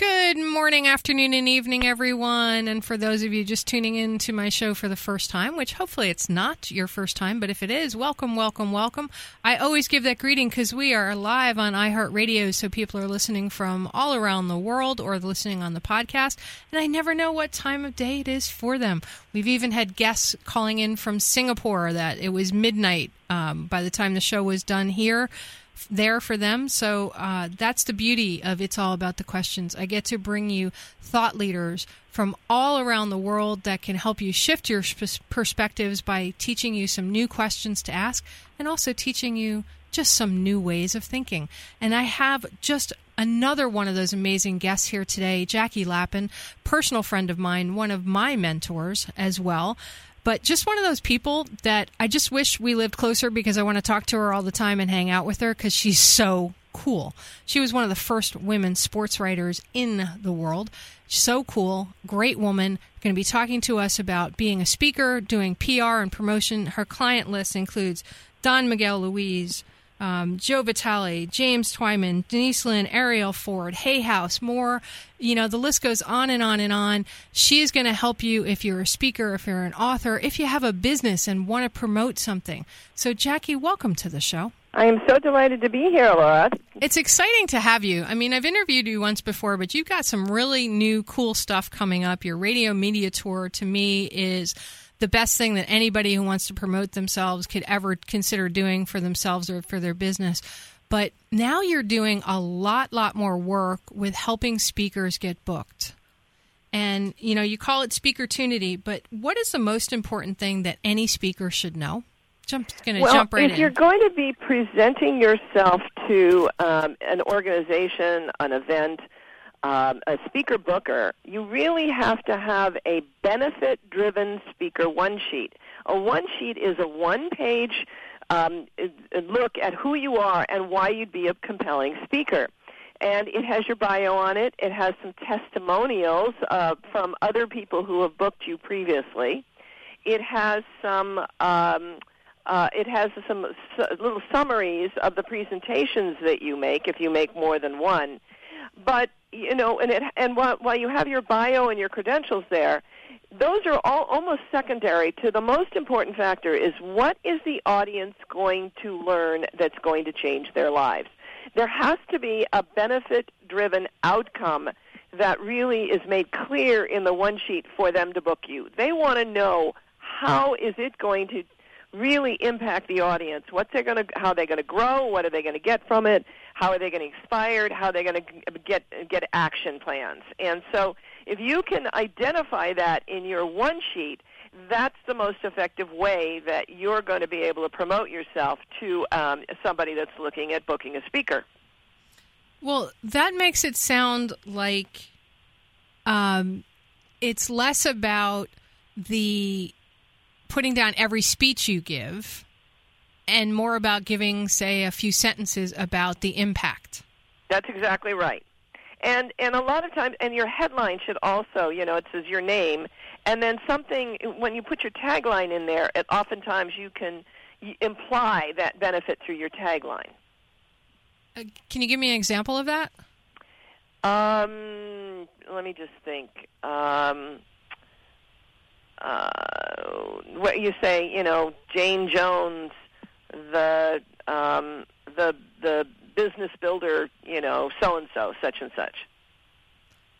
Good morning, afternoon, and evening, everyone. And for those of you just tuning in to my show for the first time, which hopefully it's not your first time, but if it is, welcome, welcome, welcome. I always give that greeting because we are live on iHeartRadio, so people are listening from all around the world or listening on the podcast. And I never know what time of day it is for them. We've even had guests calling in from Singapore that it was midnight um, by the time the show was done here there for them. So uh, that's the beauty of It's All About the Questions. I get to bring you thought leaders from all around the world that can help you shift your perspectives by teaching you some new questions to ask and also teaching you just some new ways of thinking. And I have just another one of those amazing guests here today, Jackie Lapin, personal friend of mine, one of my mentors as well but just one of those people that I just wish we lived closer because I want to talk to her all the time and hang out with her because she's so cool. She was one of the first women sports writers in the world. So cool, great woman. Going to be talking to us about being a speaker, doing PR and promotion. Her client list includes Don Miguel Ruiz, um, Joe Vitale, James Twyman, Denise Linn, Arielle Ford, Hay House, more. You know, the list goes on and on and on. She is going to help you if you're a speaker, if you're an author, if you have a business and want to promote something. So, Jackie, welcome to the show. I am so delighted to be here, Laura. It's exciting to have you. I mean, I've interviewed you once before, but you've got some really new, cool stuff coming up. Your radio media tour to me is the best thing that anybody who wants to promote themselves could ever consider doing for themselves or for their business. But now you're doing a lot, lot more work with helping speakers get booked. And, you know, you call it speakertunity, but what is the most important thing that any speaker should know? Jump, going to well, jump right if in. you're going to be presenting yourself to um, an organization, an event, um, a speaker booker, you really have to have a benefit driven speaker one sheet. A one sheet is a one page um, look at who you are and why you'd be a compelling speaker. And it has your bio on it. It has some testimonials uh, from other people who have booked you previously. It has some. Um, uh, it has some little summaries of the presentations that you make if you make more than one. But you know, and it and while, while you have your bio and your credentials there, those are all almost secondary to the most important factor is what is the audience going to learn that's going to change their lives. There has to be a benefit driven outcome that really is made clear in the one sheet for them to book you. They want to know how is it going to really impact the audience. What's they going to, how they're going to grow? What are they going to get from it? How are they going getting inspired? How are they going to get get action plans? And so, if you can identify that in your one sheet, that's the most effective way that you're going to be able to promote yourself to um, somebody that's looking at booking a speaker. Well, that makes it sound like um, it's less about the putting down every speech you give and more about giving, say, a few sentences about the impact. That's exactly right. And and a lot of times, and your headline should also, you know, it says your name, and then something. When you put your tagline in there, it, oftentimes you can imply that benefit through your tagline. Uh, can you give me an example of that? Um, let me just think. Um, uh, what you say, you know, Jane Jones, the um, the the business builder, you know, so and so, such and such.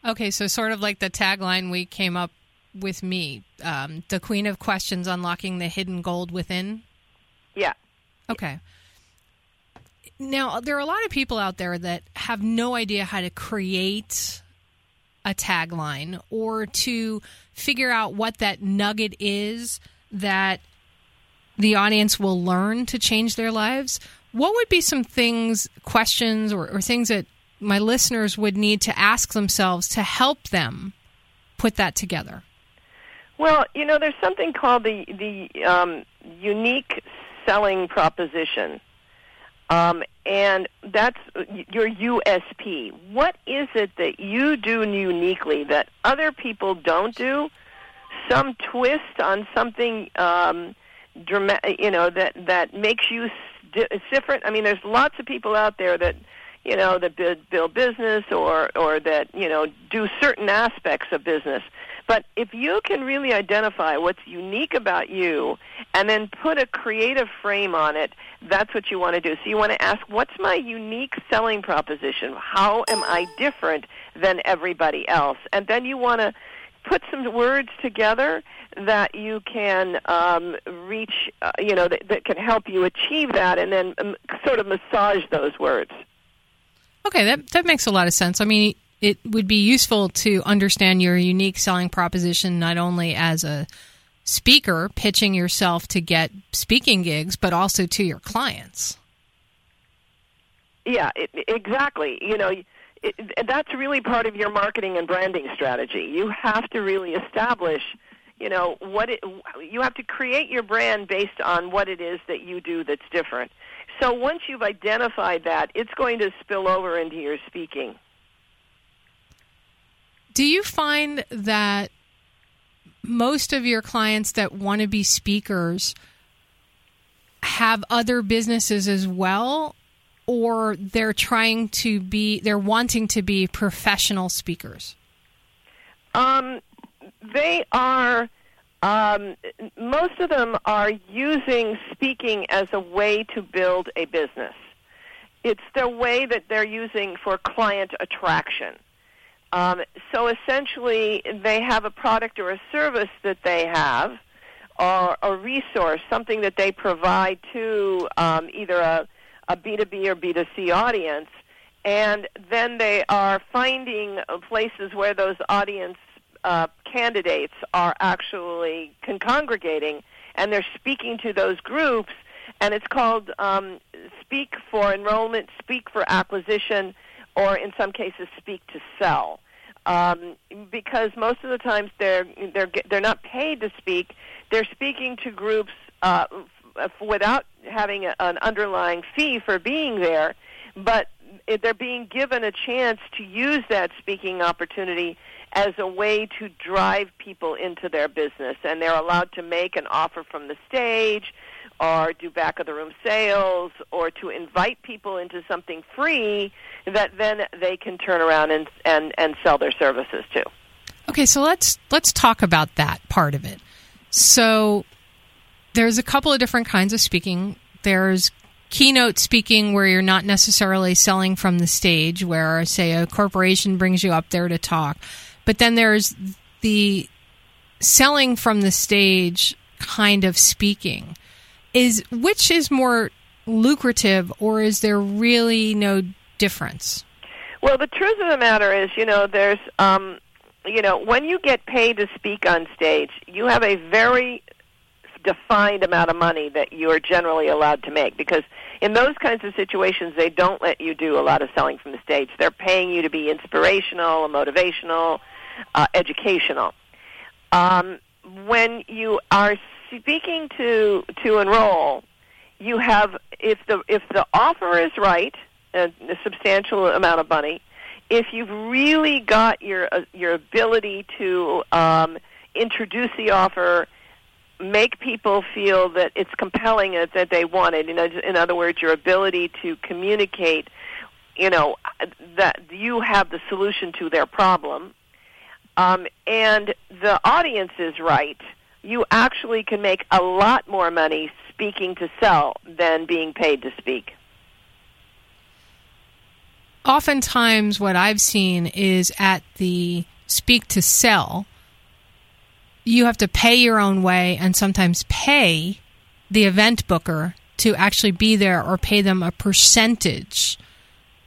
Okay, so sort of like the tagline we came up with me, um, the Queen of Questions, unlocking the hidden gold within. Yeah. Okay. Now there are a lot of people out there that have no idea how to create a tagline or to figure out what that nugget is that the audience will learn to change their lives, what would be some things, questions, or, or things that my listeners would need to ask themselves to help them put that together? Well, you know, there's something called the the um, unique selling proposition. Um, and that's your USP. What is it that you do uniquely that other people don't do? Some twist on something, um, dramatic, you know, that that makes you different. I mean, there's lots of people out there that you know that build business or or that you know do certain aspects of business but if you can really identify what's unique about you and then put a creative frame on it, that's what you want to do. So you want to ask, what's my unique selling proposition? How am I different than everybody else? And then you want to put some words together that you can um, reach, uh, you know, that, that can help you achieve that, and then um, sort of massage those words. Okay, that that makes a lot of sense. I mean, it would be useful to understand your unique selling proposition not only as a speaker pitching yourself to get speaking gigs, but also to your clients. Yeah, it, exactly. You know, it, that's really part of your marketing and branding strategy. You have to really establish, you know, what it, you have to create your brand based on what it is that you do that's different. So once you've identified that, it's going to spill over into your speaking. Do you find that most of your clients that want to be speakers have other businesses as well or they're trying to be they're wanting to be professional speakers? Um, they are um, most of them are using speaking as a way to build a business. It's the way that they're using for client attraction. Um, so essentially, they have a product or a service that they have, or a resource, something that they provide to um, either a, a B2B or B2C audience, and then they are finding places where those audience uh, candidates are actually con- congregating, and they're speaking to those groups, and it's called um, Speak for Enrollment, Speak for Acquisition, or in some cases speak to sell. Um, because most of the times they're they're they're not paid to speak. They're speaking to groups uh, Uh, without having a, an underlying fee for being there, but they're being given a chance to use that speaking opportunity as a way to drive people into their business, and they're allowed to make an offer from the stage or do back of the room sales or to invite people into something free that then they can turn around and and, and sell their services to. Okay, so let's let's talk about that part of it. So there's a couple of different kinds of speaking. There's keynote speaking where you're not necessarily selling from the stage where say a corporation brings you up there to talk. But then there's the selling from the stage kind of speaking is which is more lucrative or is there really no difference well the truth of the matter is you know there's um you know when you get paid to speak on stage you have a very defined amount of money that you are generally allowed to make because in those kinds of situations they don't let you do a lot of selling from the stage they're paying you to be inspirational motivational uh, educational. Um, when you are speaking to to enroll, you have if the if the offer is right, a, a substantial amount of money, if you've really got your uh, your ability to um, introduce the offer, make people feel that it's compelling that they want it. In, in other words, your ability to communicate, you know, that you have the solution to their problem, um, and the audience is right you actually can make a lot more money speaking to sell than being paid to speak. Oftentimes, what I've seen is at the speak to sell, you have to pay your own way and sometimes pay the event booker to actually be there or pay them a percentage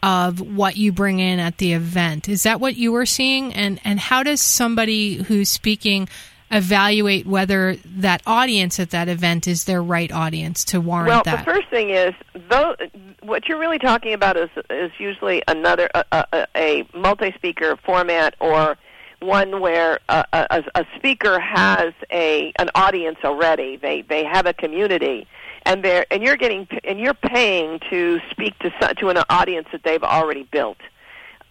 of what you bring in at the event. Is that what you were seeing? And and how does somebody who's speaking evaluate whether that audience at that event is their right audience to warrant well, that? Well, the first thing is, though, what you're really talking about is is usually another a, a, a multi-speaker format or one where a, a, a speaker has a an audience already. They they have a community, and they're and you're getting and you're paying to speak to to an audience that they've already built.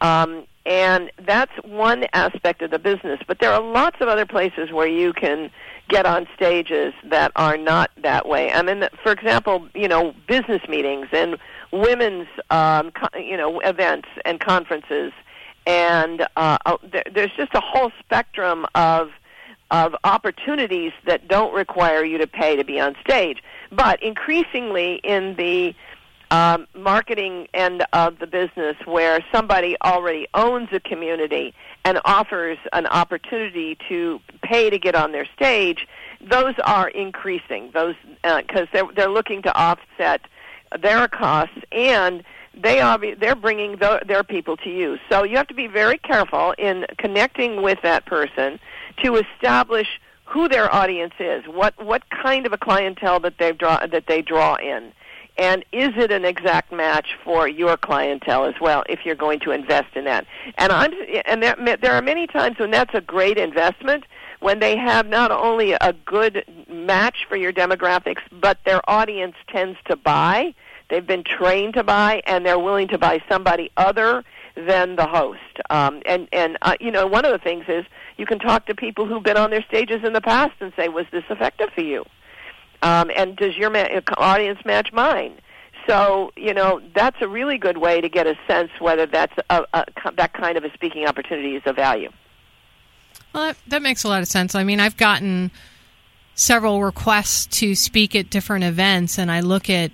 Um, and that's one aspect of the business. But there are lots of other places where you can get on stages that are not that way. I mean, for example, you know, business meetings and women's, um, co- you know, events and conferences, and uh, uh there's just a whole spectrum of of opportunities that don't require you to pay to be on stage. But increasingly in the um, marketing end of the business where somebody already owns a community and offers an opportunity to pay to get on their stage, those are increasing. Those because uh, they're they're looking to offset their costs and they are they're bringing the, their people to you. So you have to be very careful in connecting with that person to establish who their audience is, what what kind of a clientele that they draw that they draw in. And is it an exact match for your clientele as well if you're going to invest in that? And i'm and there, there are many times when that's a great investment when they have not only a good match for your demographics but their audience tends to buy they've been trained to buy and they're willing to buy somebody other than the host um, and and uh, you know one of the things is you can talk to people who've been on their stages in the past and say was this effective for you um, and does your ma- audience match mine? So you know that's a really good way to get a sense whether that's a, a, that kind of a speaking opportunity is of value. Well, that, that makes a lot of sense. I mean, I've gotten several requests to speak at different events, and I look at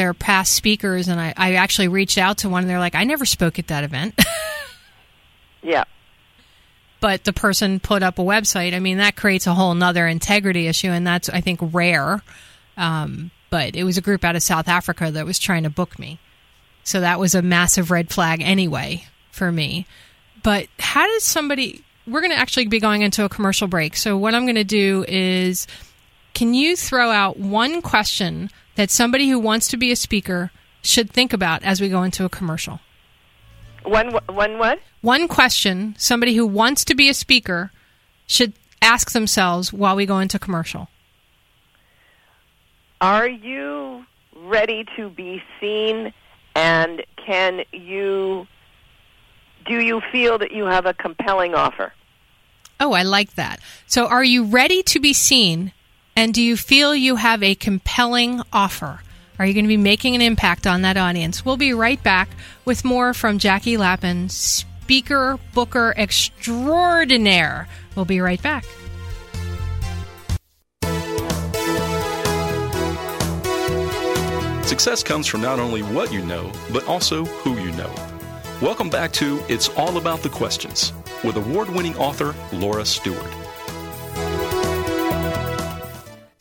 their past speakers, and I, I actually reached out to one, and they're like, "I never spoke at that event." yeah but the person put up a website. I mean, that creates a whole nother integrity issue, and that's I think rare. Um, but it was a group out of South Africa that was trying to book me, so that was a massive red flag anyway for me. But how does somebody? We're going to actually be going into a commercial break. So what I'm going to do is, can you throw out one question that somebody who wants to be a speaker should think about as we go into a commercial? One, one what? One question somebody who wants to be a speaker should ask themselves while we go into commercial. Are you ready to be seen and can you do you feel that you have a compelling offer? Oh, I like that. So are you ready to be seen and do you feel you have a compelling offer? Are you going to be making an impact on that audience? We'll be right back with more from Jackie Lapin, speaker booker extraordinaire. We'll be right back. Success comes from not only what you know, but also who you know. Welcome back to It's All About the Questions with award winning author Laura Stewart.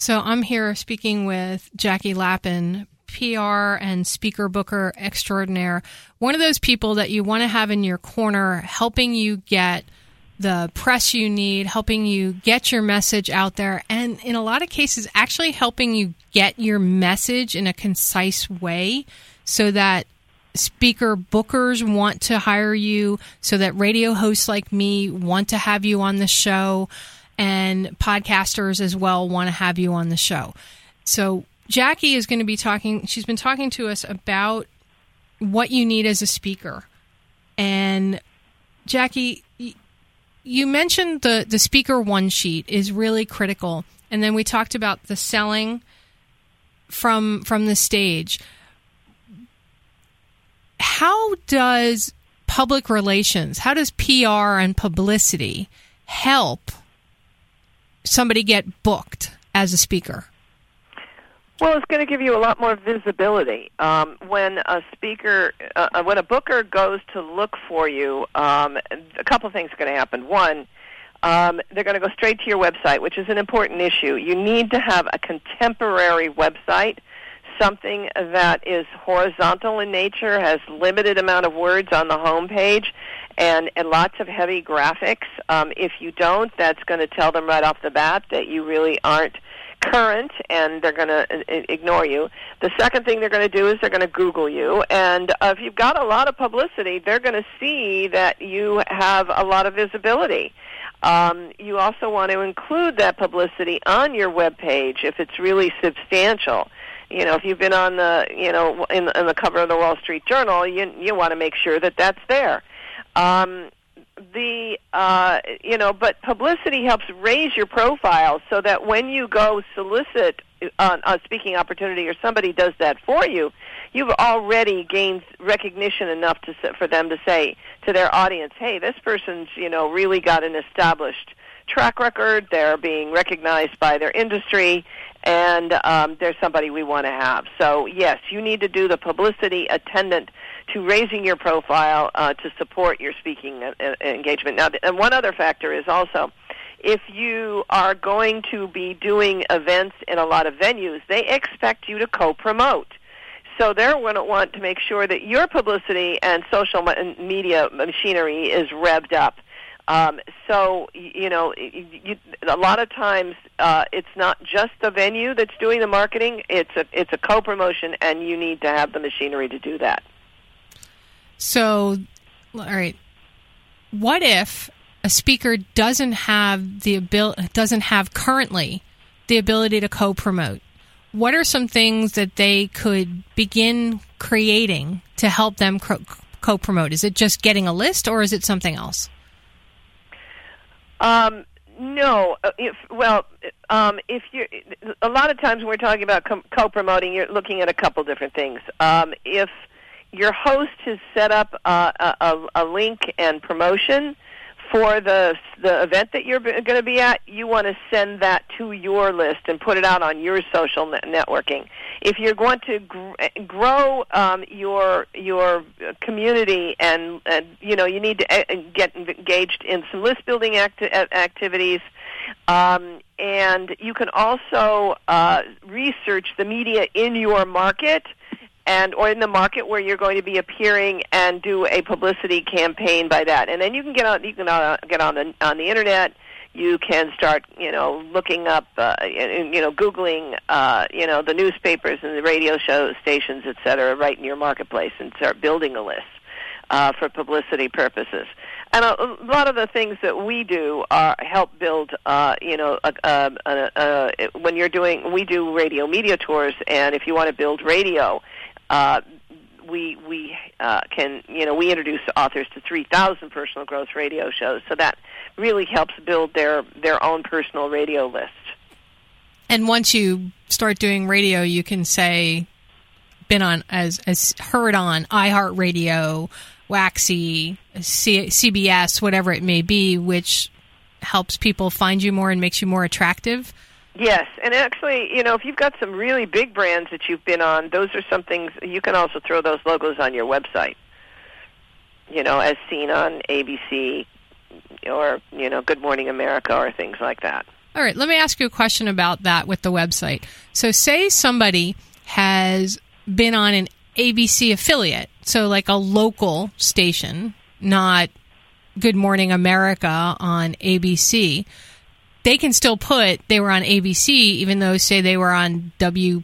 So I'm here speaking with Jackie Lapin, PR and speaker booker extraordinaire. One of those people that you want to have in your corner helping you get the press you need, helping you get your message out there, and in a lot of cases, actually helping you get your message in a concise way so that speaker bookers want to hire you, so that radio hosts like me want to have you on the show and podcasters as well want to have you on the show. So, Jackie is going to be talking, she's been talking to us about what you need as a speaker. And, Jackie, you mentioned the, the speaker one sheet is really critical. And then we talked about the selling from from the stage. How does public relations, how does PR and publicity help somebody get booked as a speaker? Well, it's going to give you a lot more visibility. Um, when a speaker, uh, uh, when a booker goes to look for you, um, a couple of things are going to happen. One, um, they're going to go straight to your website, which is an important issue. You need to have a contemporary website, something that is horizontal in nature, has limited amount of words on the home page, and, and lots of heavy graphics. Um, if you don't, that's going to tell them right off the bat that you really aren't current and they're going to uh, ignore you. The second thing they're going to do is they're going to Google you. And uh, if you've got a lot of publicity, they're going to see that you have a lot of visibility. Um, you also want to include that publicity on your web page if it's really substantial. You know, if you've been on the, you know, in, in the cover of the Wall Street Journal, you you want to make sure that that's there. Um, the uh, you know, but publicity helps raise your profile so that when you go solicit on a speaking opportunity or somebody does that for you, you've already gained recognition enough to for them to say to their audience, "Hey, this person's you know really got an established track record. They're being recognized by their industry, and um, they're somebody we want to have. So yes, you need to do the publicity attendant to raising your profile uh, to support your speaking uh, uh, engagement. Now, and one other factor is also if you are going to be doing events in a lot of venues, they expect you to co-promote. So they're going to want to make sure that your publicity and social media machinery is revved up. Um, so you know, you, a lot of times uh, it's not just the venue that's doing the marketing; it's a it's a co-promotion, and you need to have the machinery to do that. So, all right, what if a speaker doesn't have the ability doesn't have currently the ability to co-promote? What are some things that they could begin creating to help them co-promote? Is it just getting a list, or is it something else? Um, no, uh, if well, um, if you a lot of times when we're talking about co-promoting, you're looking at a couple different things. Um, if your host has set up uh, a, a link and promotion, for the the event that you're going to be at, you want to send that to your list and put it out on your social net- networking. If you're going to gr- grow um, your your community and, and you know you need to a- uh, get engaged in some list building acti- activities. Um, and you can also uh, research the media in your market and or in the market where you're going to be appearing and do a publicity campaign by that. And then you can get on you can uh, get on the on the internet. You can start, you know, looking up, uh, you know, googling, uh, you know, the newspapers and the radio show stations, et cetera, right in your marketplace, and start building a list uh, for publicity purposes. And a, a lot of the things that we do are help build, uh, you know, a, a, a, a, when you're doing, we do radio media tours, and if you want to build radio, uh, we we uh, can you know we introduce authors to 3,000 personal growth radio shows, so that really helps build their their own personal radio list. And once you start doing radio, you can say been on as as heard on iHeartRadio, Waxy, C- CBS, whatever it may be, which helps people find you more and makes you more attractive. Yes, and actually, you know, if you've got some really big brands that you've been on, those are some things you can also throw those logos on your website. You know, as seen on ABC or, you know, Good Morning America or things like that. All right, let me ask you a question about that with the website. So, say somebody has been on an ABC affiliate, so like a local station, not Good Morning America on ABC they can still put they were on ABC, even though say they were on W.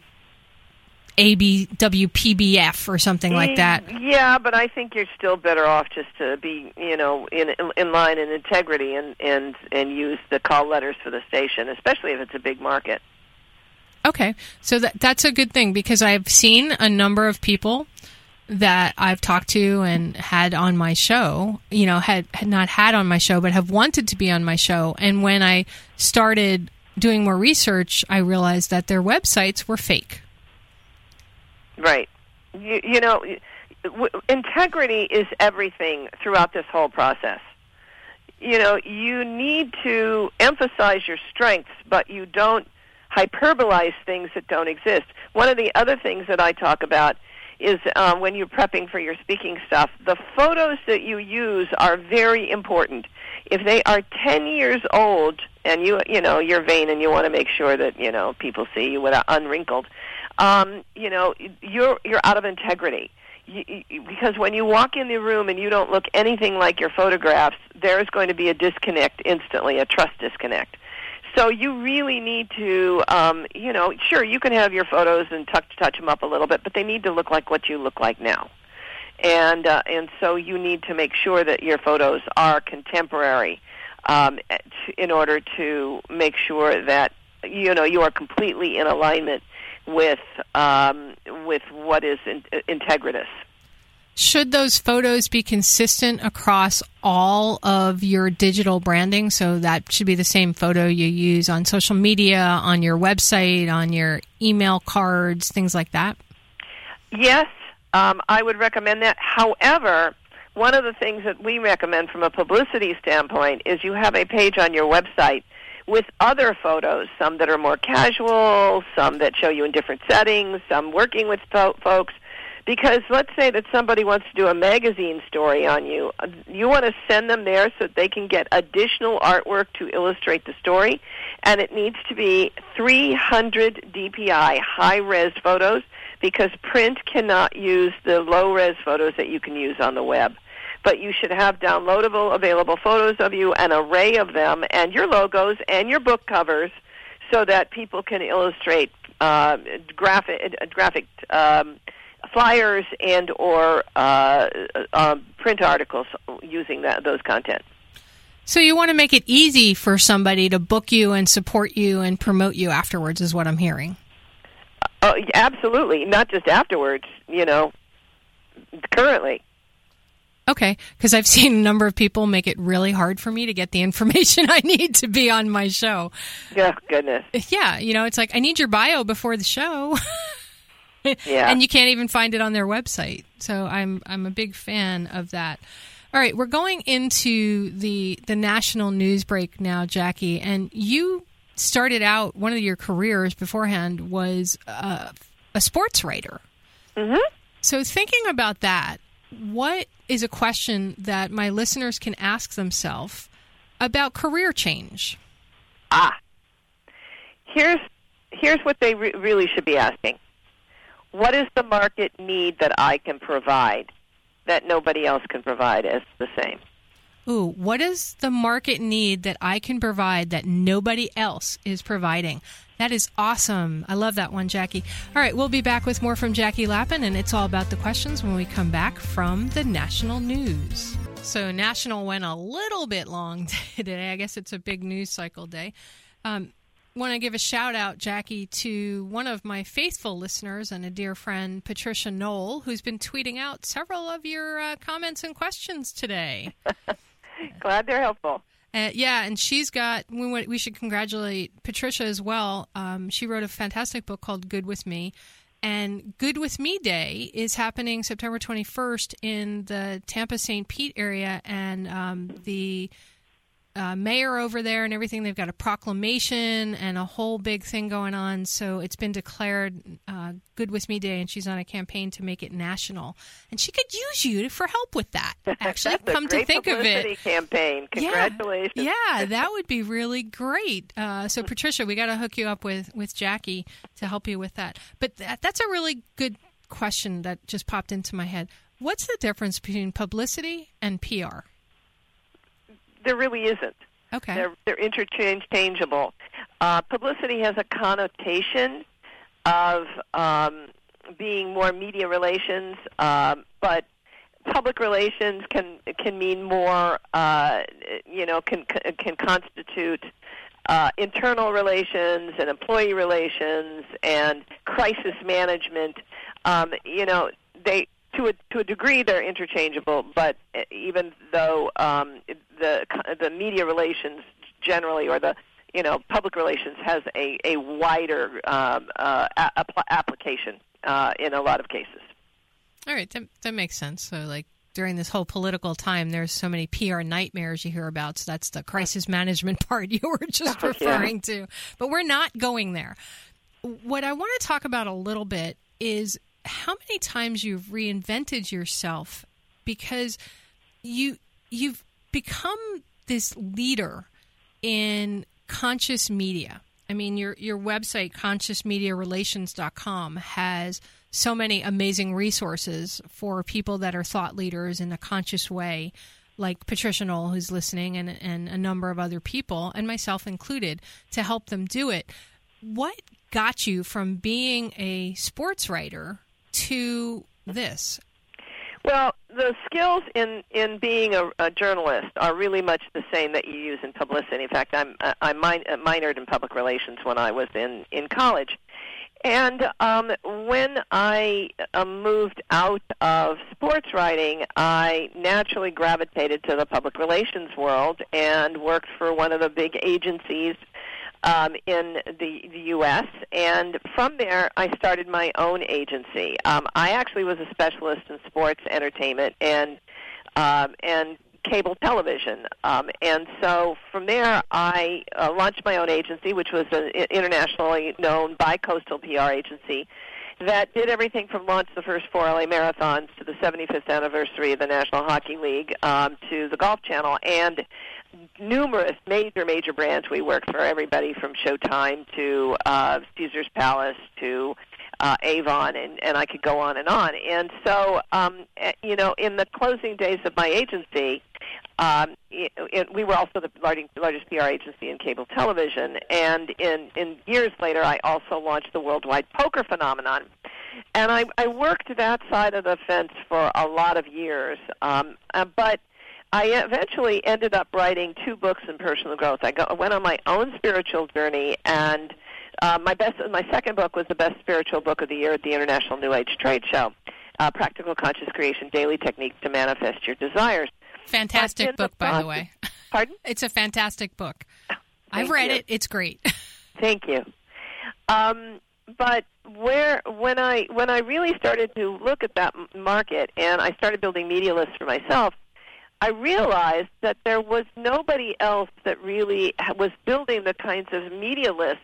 AB WPBF or something like mm, that. Yeah, but I think you're still better off just to be, you know, in in line in integrity and and and use the call letters for the station, especially if it's a big market. Okay, so that that's a good thing because I've seen a number of people that I've talked to and had on my show, you know, had, had not had on my show, but have wanted to be on my show. And when I started doing more research, I realized that their websites were fake. Right. You, you know, integrity is everything throughout this whole process. You know, you need to emphasize your strengths, but you don't hyperbolize things that don't exist. One of the other things that I talk about is um, when you're prepping for your speaking stuff, the photos that you use are very important. If they are 10 years old and you you know you're vain and you want to make sure that you know people see you without unwrinkled, um, you know you're you're out of integrity. You, you, because when you walk in the room and you don't look anything like your photographs, there is going to be a disconnect instantly, a trust disconnect. So you really need to, um, you know, sure you can have your photos and touch touch them up a little bit, but they need to look like what you look like now. And uh, and so you need to make sure that your photos are contemporary, um, in order to make sure that you know you are completely in alignment with um, with what is in, integritous. Should those photos be consistent across all of your digital branding? So that should be the same photo you use on social media, on your website, on your email cards, things like that? Yes, um, I would recommend that. However, one of the things that we recommend from a publicity standpoint is you have a page on your website with other photos, some that are more casual, some that show you in different settings, some working with fo- folks because let's say that somebody wants to do a magazine story on you. Uh, you want to send them there so that they can get additional artwork to illustrate the story. And it needs to be 300 DPI, high res photos, because print cannot use the low res photos that you can use on the web. But you should have downloadable, available photos of you, an array of them, and your logos and your book covers so that people can illustrate uh, graphic, graphic um, flyers and or uh, uh, print articles using that, those content. So you want to make it easy for somebody to book you and support you and promote you afterwards, is what I'm hearing. Uh, absolutely, not just afterwards. You know, currently. Okay, because I've seen a number of people make it really hard for me to get the information I need to be on my show. Yeah, goodness. Yeah, you know, it's like I need your bio before the show. yeah. and you can't even find it on their website. So I'm I'm a big fan of that. All right, we're going into the the national news break now, Jackie, and you started out one of your careers beforehand was uh, a sports writer. Mm-hmm. So thinking about that, what is a question that my listeners can ask themselves about career change? Ah, here's here's what they re- really should be asking what is the market need that I can provide that nobody else can provide as the same? Ooh, what is the market need that I can provide that nobody else is providing? That is awesome. I love that one, Jackie. All right, we'll be back with more from Jackie Lapin, and it's all about the questions when we come back from the national news. So, national went a little bit long today. I guess it's a big news cycle day. Um, want to give a shout out, Jackie, to one of my faithful listeners and a dear friend, Patricia Knoll, who's been tweeting out several of your uh, comments and questions today. Glad they're helpful. Uh, yeah, and she's got. We, we should congratulate Patricia as well. Um, she wrote a fantastic book called Good with Me. And Good with Me Day is happening September 21st in the Tampa St. Pete area, and um, the uh, mayor over there and everything. They've got a proclamation and a whole big thing going on. So it's been declared uh, Good With Me Day, and she's on a campaign to make it national. And she could use you for help with that. Actually, come to think of it, campaign. Congratulations! Yeah, yeah that would be really great. Uh, so Patricia, we got to hook you up with with Jackie to help you with that. But that, that's a really good question that just popped into my head. What's the difference between publicity and PR? There really isn't. Okay. They're they're interchangeable. Uh, publicity has a connotation of um, being more media relations, um, but public relations can can mean more. Uh, you know, can can constitute uh, internal relations and employee relations and crisis management. Um, you know, they to a to a degree they're interchangeable, but even though um, the the media relations generally or the you know public relations has a a wider um, uh, a- application uh, in a lot of cases. All right, that that makes sense. So like during this whole political time, there's so many PR nightmares you hear about. So that's the crisis management part you were just referring yeah. to. But we're not going there. What I want to talk about a little bit is how many times you've reinvented yourself because you you've become this leader in conscious media. I mean, your your website consciousmediarelations.com has so many amazing resources for people that are thought leaders in a conscious way, like Patricia Knoll, who's listening, and and a number of other people, and myself included, to help them do it. What got you from being a sports writer to this? Well, the skills in in being a, a journalist are really much the same that you use in publicity. In fact, I'm I min- minored in public relations when I was in in college, And um, when I uh, moved out of sports writing, I naturally gravitated to the public relations world and worked for one of the big agencies um, in the, the U.S. And from there, I started my own agency. Um, I actually was a specialist in sports entertainment and um, and cable television. Um, and so from there, I uh, launched my own agency, which was an internationally known bi-coastal PR agency that did everything from launch the first four LA marathons to the 75th anniversary of the National Hockey League um, to the Golf Channel and numerous major, major brands. We worked for everybody from Showtime to uh, Caesar's Palace to uh, Avon, and, and I could go on and on. And so, um, eh, you know, in the closing days of my agency, um, it, it, we were also the largest, largest PR agency in cable television. And in, in years later, I also launched the worldwide poker phenomenon. And I, I worked that side of the fence for a lot of years. Um, uh, but I eventually ended up writing two books in personal growth. I go, went on my own spiritual journey and uh, my best, my second book was the best spiritual book of the year at the International New Age Trade Show, uh, "Practical Conscious Creation: Daily Techniques to Manifest Your Desires." Fantastic book, by the way. Pardon? It's a fantastic book. I've read you. it. It's great. Thank you. Um, but where when I when I really started to look at that market and I started building media lists for myself, I realized that there was nobody else that really was building the kinds of media lists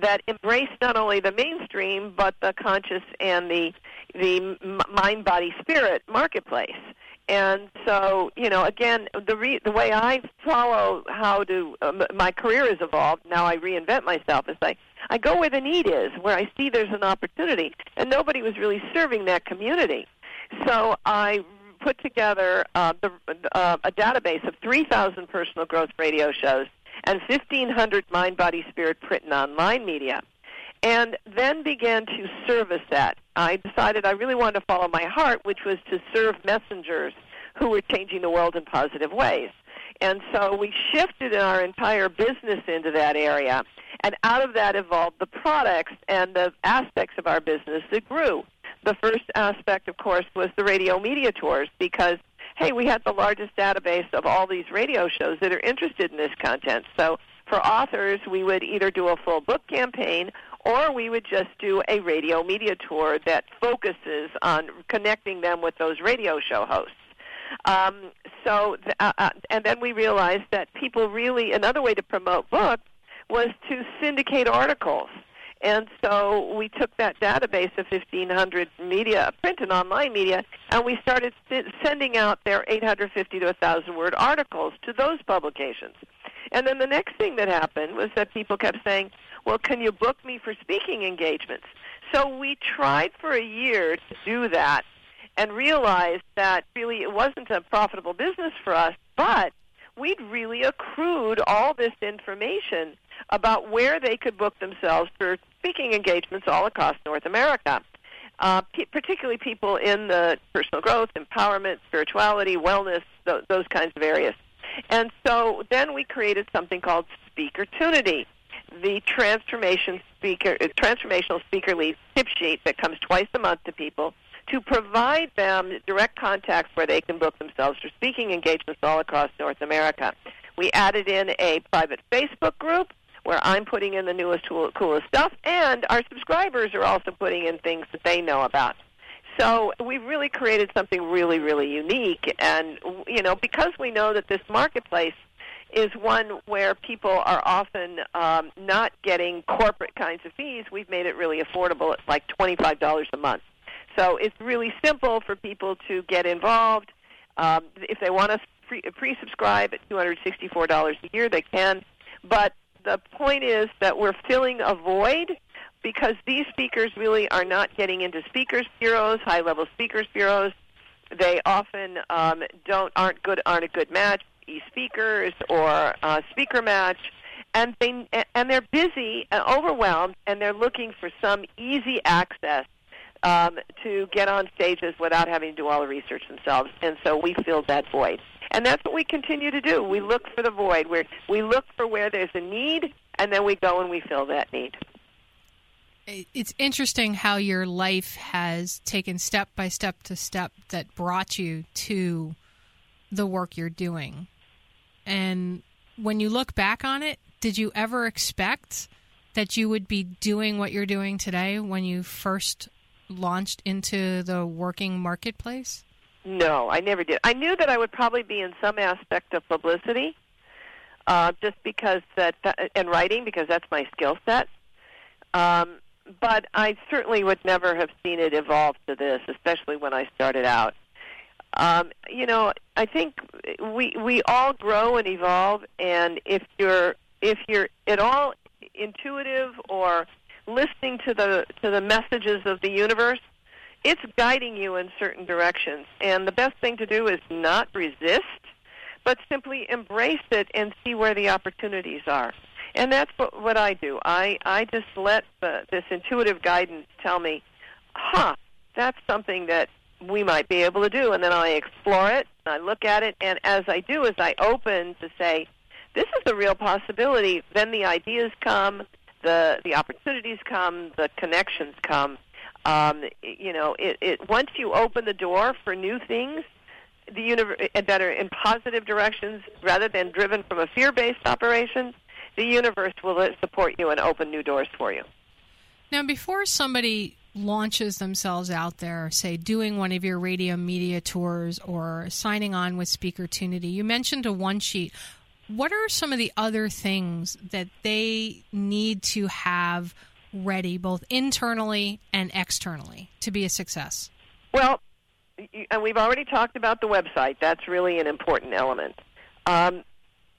that embraced not only the mainstream but the conscious and the the mind body spirit marketplace. And so, you know, again, the re- the way I follow how to um, my career has evolved. Now I reinvent myself as I I go where the need is, where I see there's an opportunity, and nobody was really serving that community. So I put together uh, the, uh, a database of 3,000 personal growth radio shows and 1,500 mind, body, spirit print and online media. And then began to service that. I decided I really wanted to follow my heart, which was to serve messengers who were changing the world in positive ways. And so we shifted our entire business into that area. And out of that evolved the products and the aspects of our business that grew. The first aspect, of course, was the radio media tours because hey, we had the largest database of all these radio shows that are interested in this content. So for authors, we would either do a full book campaign or we would just do a radio media tour that focuses on connecting them with those radio show hosts. Um, so, uh, uh, and then we realized that people really, another way to promote books was to syndicate articles. And so we took that database of 1,500 media, print and online media, and we started sending out their 850 to 1,000 word articles to those publications. And then the next thing that happened was that people kept saying, well, can you book me for speaking engagements? So we tried for a year to do that and realized that really it wasn't a profitable business for us, but we'd really accrued all this information about where they could book themselves for speaking engagements all across North America. Uh, particularly people in the personal growth, empowerment, spirituality, wellness, th- those kinds of areas. And so then we created something called Speakertunity, the transformation speaker, uh, transformational speaker lead tip sheet that comes twice a month to people to provide them direct contacts where they can book themselves for speaking engagements all across North America. We added in a private Facebook group where I'm putting in the newest, coolest stuff, and our subscribers are also putting in things that they know about. So we've really created something really, really unique, and you know because we know that this marketplace is one where people are often um, not getting corporate kinds of fees. We've made it really affordable. It's like twenty-five dollars a month. So it's really simple for people to get involved. Um, if they want to pre subscribe at $264 a year, they can. But the point is that we're filling a void because these speakers really are not getting into speakers bureaus, high level speakers bureaus. They often um, don't aren't good aren't a good match. E-speakers or uh, speaker match, and they and they're busy and overwhelmed, and they're looking for some easy access um, to get on stages without having to do all the research themselves. And so we filled that void. And that's what we continue to do. We look for the void. We look for where there's a need, and then we go and we fill that need. it's interesting how your life has taken step by step to step that brought you to the work you're doing. And when you look back on it, did you ever expect that you would be doing what you're doing today when you first launched into the working marketplace? No, I never did. I knew that I would probably be in some aspect of publicity, uh, just because that, that and writing because that's my skill set. Um, but I certainly would never have seen it evolve to this, especially when I started out. Um, you know, I think we we all grow and evolve, and if you're if you're at all intuitive or listening to the to the messages of the universe, it's guiding you in certain directions. And the best thing to do is not resist, but simply embrace it and see where the opportunities are. And that's what, what I do. I, I just let the, this intuitive guidance tell me, huh, that's something that we might be able to do. And then I explore it, I look at it, and as I do, as I open to say, this is a real possibility, then the ideas come, the, the opportunities come, the connections come. Um, you know, it, it, once you open the door for new things, the universe, that are in positive directions rather than driven from a fear-based operation, the universe will support you and open new doors for you. Now, before somebody launches themselves out there, say doing one of your radio media tours or signing on with Speaker Speakertunity, you mentioned a one sheet. What are some of the other things that they need to have ready, both internally and externally, to be a success? Well, and we've already talked about the website. That's really an important element. Um,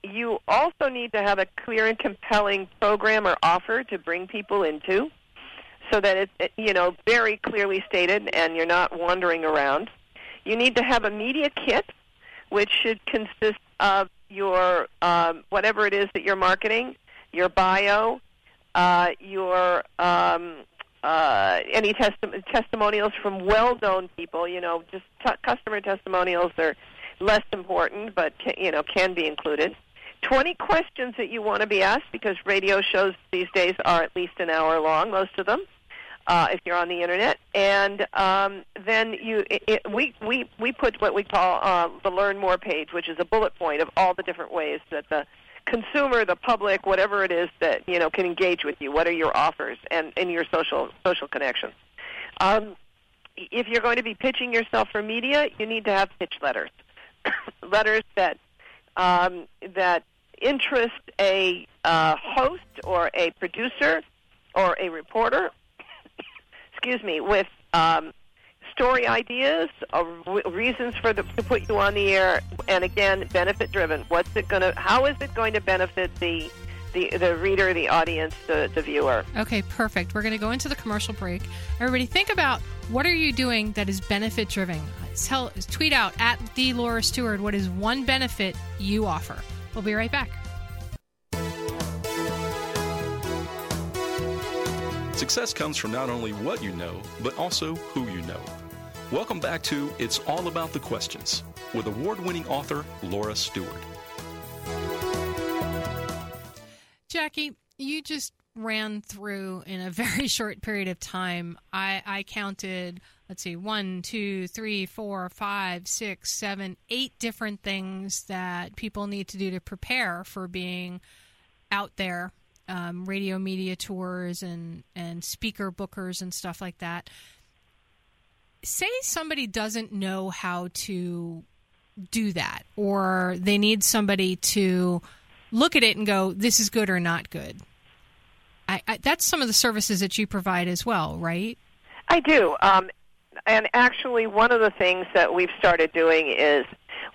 you also need to have a clear and compelling program or offer to bring people into so that it's you know very clearly stated and you're not wandering around. You need to have a media kit which should consist of your um, whatever it is that you're marketing, your bio, uh, your um, uh, any testi- testimonials from well-known people. You know, just t- customer testimonials are less important, but you know can be included. 20 questions that you want to be asked because radio shows these days are at least an hour long, most of them, uh, if you're on the internet. And um, then you, it, it, we, we, we put what we call uh, the Learn More page, which is a bullet point of all the different ways that the consumer, the public, whatever it is that you know can engage with you. What are your offers and, and your social social connections? Um, if you're going to be pitching yourself for media, you need to have pitch letters, letters that um, that interest a uh, host or a producer or a reporter, excuse me, with um, story ideas, uh, reasons for the, to put you on the air, and again, benefit driven. What's it going to? How is it going to benefit the the, the reader, the audience, the, the viewer. Okay, perfect. We're going to go into the commercial break. Everybody, think about what are you doing that is benefit driven. Tell, tweet out at the Laura Stewart what is one benefit you offer. We'll be right back. Success comes from not only what you know, but also who you know. Welcome back to It's All About the Questions with award winning author Laura Stewart. Jackie, you just ran through in a very short period of time. I, I counted, let's see, one, two, three, four, five, six, seven, eight different things that people need to do to prepare for being out there um, radio media tours and and speaker bookers and stuff like that. Say somebody doesn't know how to do that, or they need somebody to look at it and go, "This is good or not good." I, I, that's some of the services that you provide as well, right? I do. Um, and actually, one of the things that we've started doing is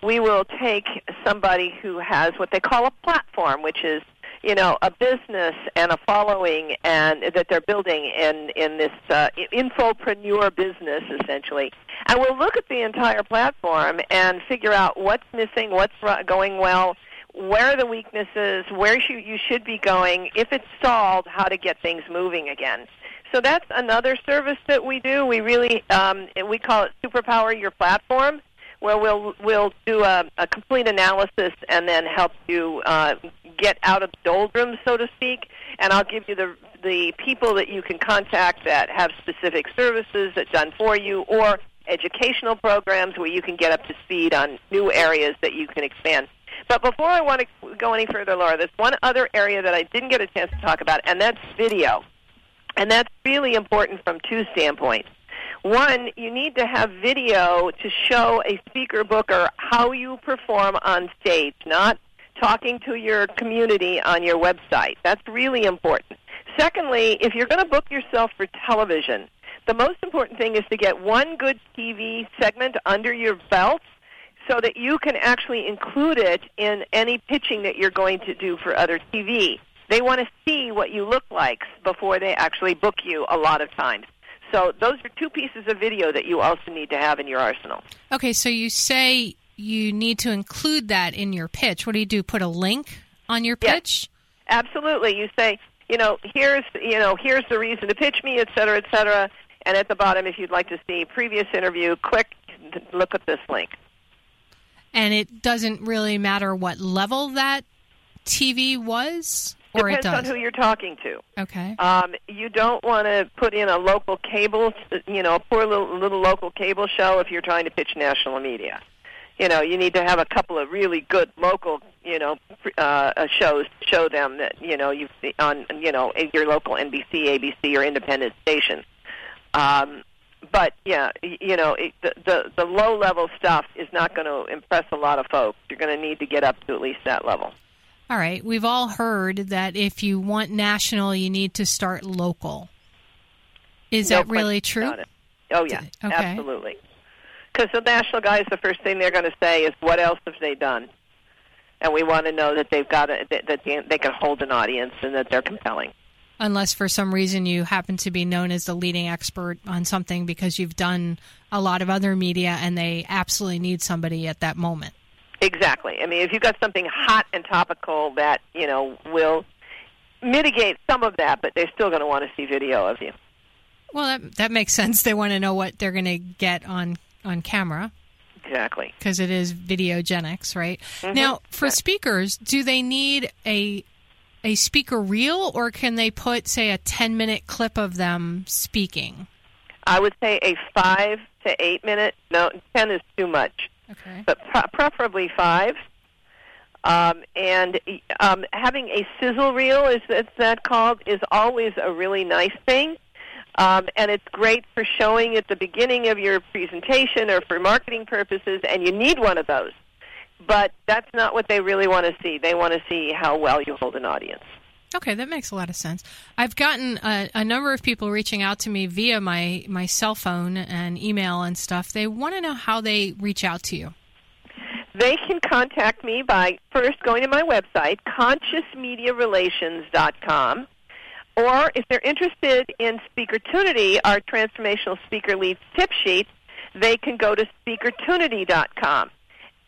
we will take somebody who has what they call a platform, which is you know a business and a following and that they're building in in this uh, infopreneur business essentially. And we'll look at the entire platform and figure out what's missing what's going well where are the weaknesses where you, you should be going if it's stalled how to get things moving again. So that's another service that we do. We really um, we call it superpower your platform where we'll we'll do a, a complete analysis and then help you uh, get out of the doldrums, so to speak. And I'll give you the the people that you can contact that have specific services that done for you, or educational programs where you can get up to speed on new areas that you can expand. But before I want to go any further, Laura, there's one other area that I didn't get a chance to talk about, and that's video. And that's really important from two standpoints. One, you need to have video to show a speaker booker how you perform on stage, not talking to your community on your website. That's really important. Secondly, if you're going to book yourself for television, the most important thing is to get one good TV segment under your belt so that you can actually include it in any pitching that you're going to do for other TV. They want to see what you look like before they actually book you a lot of times. So those are two pieces of video that you also need to have in your arsenal. Okay, so you say you need to include that in your pitch. What do you do? Put a link on your pitch? Yes, absolutely. You say, you know, here's you know, here's the reason to pitch me, et cetera, et cetera. And at the bottom, if you'd like to see previous interview, click, look at this link. And it doesn't really matter what level that TV was? Or Depends it does? on who you're talking to. Okay. Um, you don't want to put in a local cable, you know, a poor little, little local cable show if you're trying to pitch national media. You know, you need to have a couple of really good local, you know, uh, shows to show them that you know you've on, you know, your local NBC, ABC, or independent station. Um, but yeah, you know, it, the, the the low level stuff is not going to impress a lot of folks. You're going to need to get up to at least that level. All right. We've all heard that if you want national, you need to start local. Is no that really true? Oh yeah, okay. absolutely. Because the national guys, the first thing they're going to say is, "What else have they done?" And we want to know that they've got a, that, that they can hold an audience and that they're compelling. Unless for some reason you happen to be known as the leading expert on something because you've done a lot of other media and they absolutely need somebody at that moment. Exactly. I mean, if you've got something hot and topical that you know will mitigate some of that, but they're still going to want to see video of you. Well, that that makes sense. They want to know what they're going to get on on camera. Exactly. Because it is videogenics, right? Mm-hmm. Now, for speakers, do they need a a speaker reel, or can they put, say, a ten minute clip of them speaking? I would say a five to eight minute. No, ten is too much. Okay. But pre- preferably five. Um, and um, having a sizzle reel, is it's that called, is always a really nice thing. Um, and it's great for showing at the beginning of your presentation or for marketing purposes, and you need one of those. But that's not what they really want to see. They want to see how well you hold an audience. Okay, that makes a lot of sense. I've gotten a, a, number of people reaching out to me via my, my cell phone and email and stuff. They want to know how they reach out to you. They can contact me by first going to my website, consciousmediarelations.com, or if they're interested in Speakertunity, our transformational speaker leads tip sheet, they can go to speakertunity.com.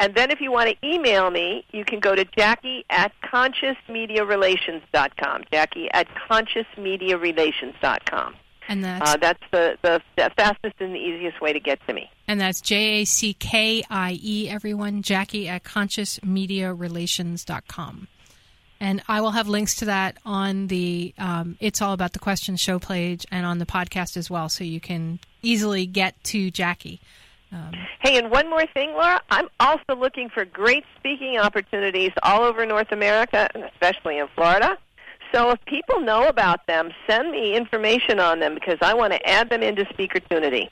And then if you want to email me, you can go to Jackie at consciousmediarelations.com. Jackie at consciousmediarelations.com. And that's, uh, that's the, the, the, fastest and the easiest way to get to me. And that's J A C K I E, everyone, Jackie at consciousmediarelations.com. And I will have links to that on the um, It's All About the Questions show page and on the podcast as well, so you can easily get to Jackie. Um, hey, and one more thing, Laura. I'm also looking for great speaking opportunities all over North America, and especially in Florida. So if people know about them, send me information on them because I want to add them into Speakertunity.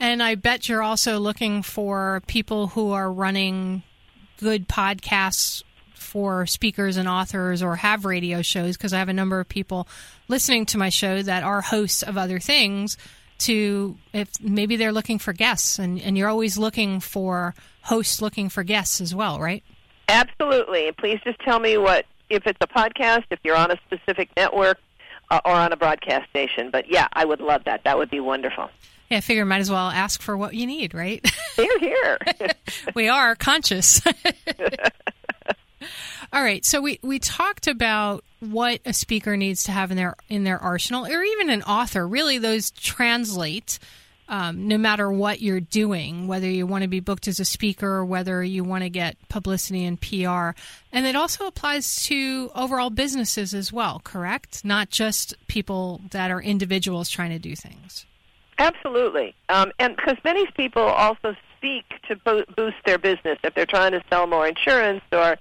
And I bet you're also looking for people who are running good podcasts for speakers and authors or have radio shows because I have a number of people listening to my show that are hosts of other things to if maybe they're looking for guests and, and you're always looking for hosts looking for guests as well, right? Absolutely. Please just tell me what if it's a podcast, if you're on a specific network uh, or on a broadcast station. But yeah, I would love that. That would be wonderful. Yeah, I figure might as well ask for what you need, right? Hear, hear. we are conscious. All right, so we, we talked about what a speaker needs to have in their in their arsenal, or even an author. Really, those translate um, no matter what you're doing, whether you want to be booked as a speaker or whether you want to get publicity and PR. And it also applies to overall businesses as well, correct? Not just people that are individuals trying to do things. Absolutely. Um, and because many people also speak to bo- boost their business if they're trying to sell more insurance or,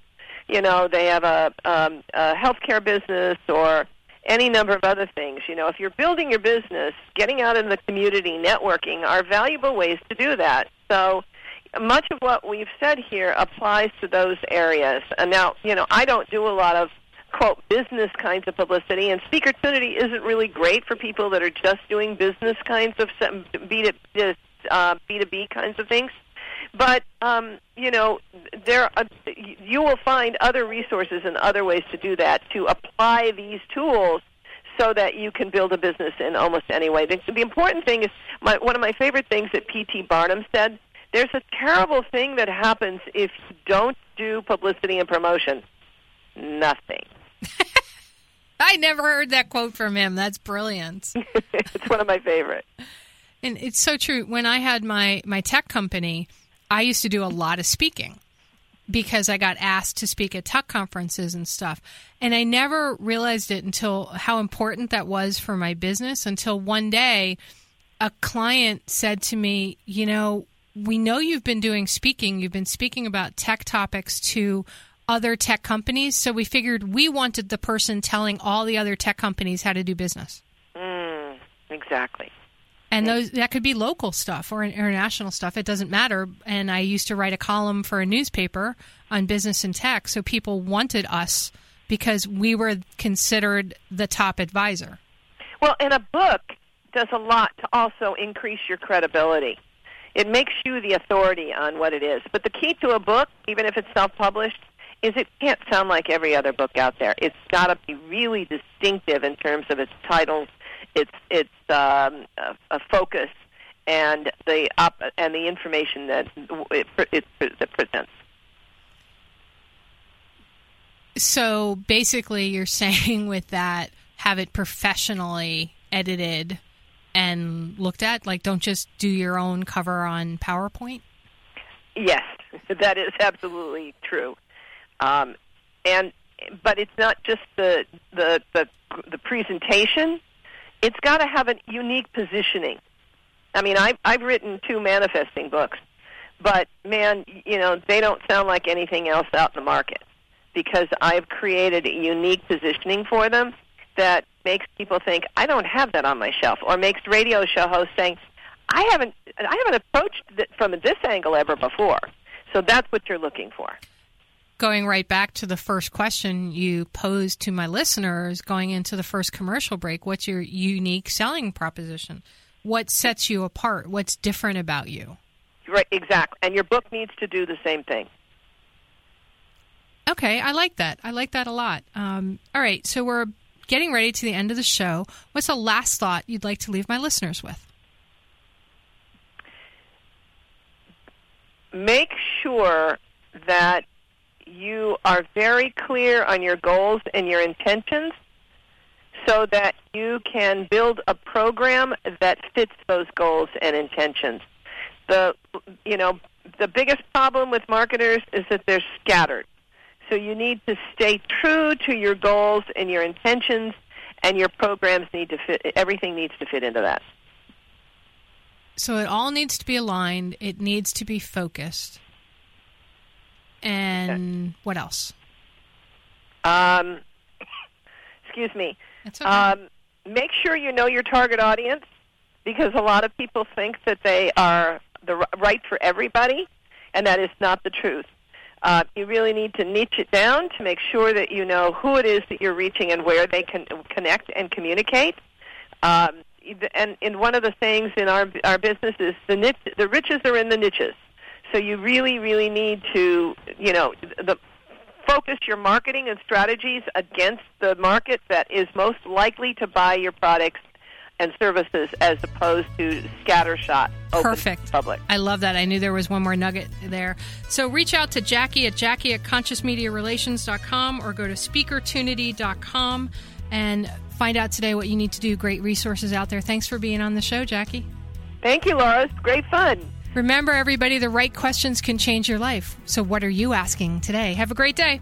you know, they have a, um, a healthcare business or any number of other things. You know, if you're building your business, getting out in the community, networking are valuable ways to do that. So much of what we've said here applies to those areas. And now, you know, I don't do a lot of quote business kinds of publicity and speaker speakertunity isn't really great for people that are just doing business kinds of b to uh, b2b kinds of things but um, you know there you will find other resources and other ways to do that to apply these tools so that you can build a business in almost any way. The, the important thing is my, one of my favorite things that P.T. Barnum said. There's a terrible thing that happens if you don't do publicity and promotion. Nothing. I never heard that quote from him. That's brilliant. it's one of my favorite. And it's so true. When I had my my tech company, I used to do a lot of speaking because I got asked to speak at tech conferences and stuff. And I never realized it until how important that was for my business until one day a client said to me, You know, we know you've been doing speaking, you've been speaking about tech topics to other tech companies. So we figured we wanted the person telling all the other tech companies how to do business. Mm, exactly and those that could be local stuff or international stuff. It doesn't matter. And i used to write a column for a newspaper on business and tech so people wanted us because we were considered the top advisor. Well and a book does a lot to also increase your credibility. It makes you the authority on what it is. But the key to a book even if it's self-published is it can't sound like every other book out there. It's got to be really distinctive in terms of its titles its its um, a, a focus and the op- and the information that it, it, it presents. So basically, you're saying with that, have it professionally edited and looked at. Like, don't just do your own cover on PowerPoint. Yes, that is absolutely true. Um, and but it's not just the the the, the presentation it's got to have a unique positioning. I mean, I've, I've written two manifesting books, but man, you know, they don't sound like anything else out in the market because I've created a unique positioning for them that makes people think I don't have that on my shelf, or makes radio show hosts saying I haven't I haven't approached it from this angle ever before. So that's what you're looking for going right back to the first question you posed to my listeners going into the first commercial break what's your unique selling proposition? What sets you apart? What's different about you? Right exactly. And your book needs to do the same thing. Okay i like that. I like that a lot. Um, all right so we're getting ready to the end of the show. What's the last thought you'd like to leave my listeners with? Make sure that you are very clear on your goals and your intentions so that you can build a program that fits those goals and intentions. The you know, the biggest problem with marketers is that they're scattered. So you need to stay true to your goals and your intentions and your programs need to fit everything needs to fit into that. So it all needs to be aligned, it needs to be focused. And what else? Um, excuse me. That's okay. Um, make sure you know your target audience because a lot of people think that they are the right for everybody, and that is not the truth. Uh, you really need to niche it down to make sure that you know who it is that you're reaching and where they can connect and communicate. Um, and, and one of the things in our our business is the niche, the riches are in the niches. So you really, really need to, you know, the focus your marketing and strategies against the market that is most likely to buy your products and services as opposed to scattershot Perfect. public. I love that. I knew there was one more nugget there. So reach out to Jackie at Jackie at consciousmediarelations.com or go to speakertunity.com and find out today what you need to do. Great resources out there. Thanks for being on the show, Jackie. Thank you, Laura. It's great fun. Remember, everybody, the right questions can change your life. So, what are you asking today? Have a great day.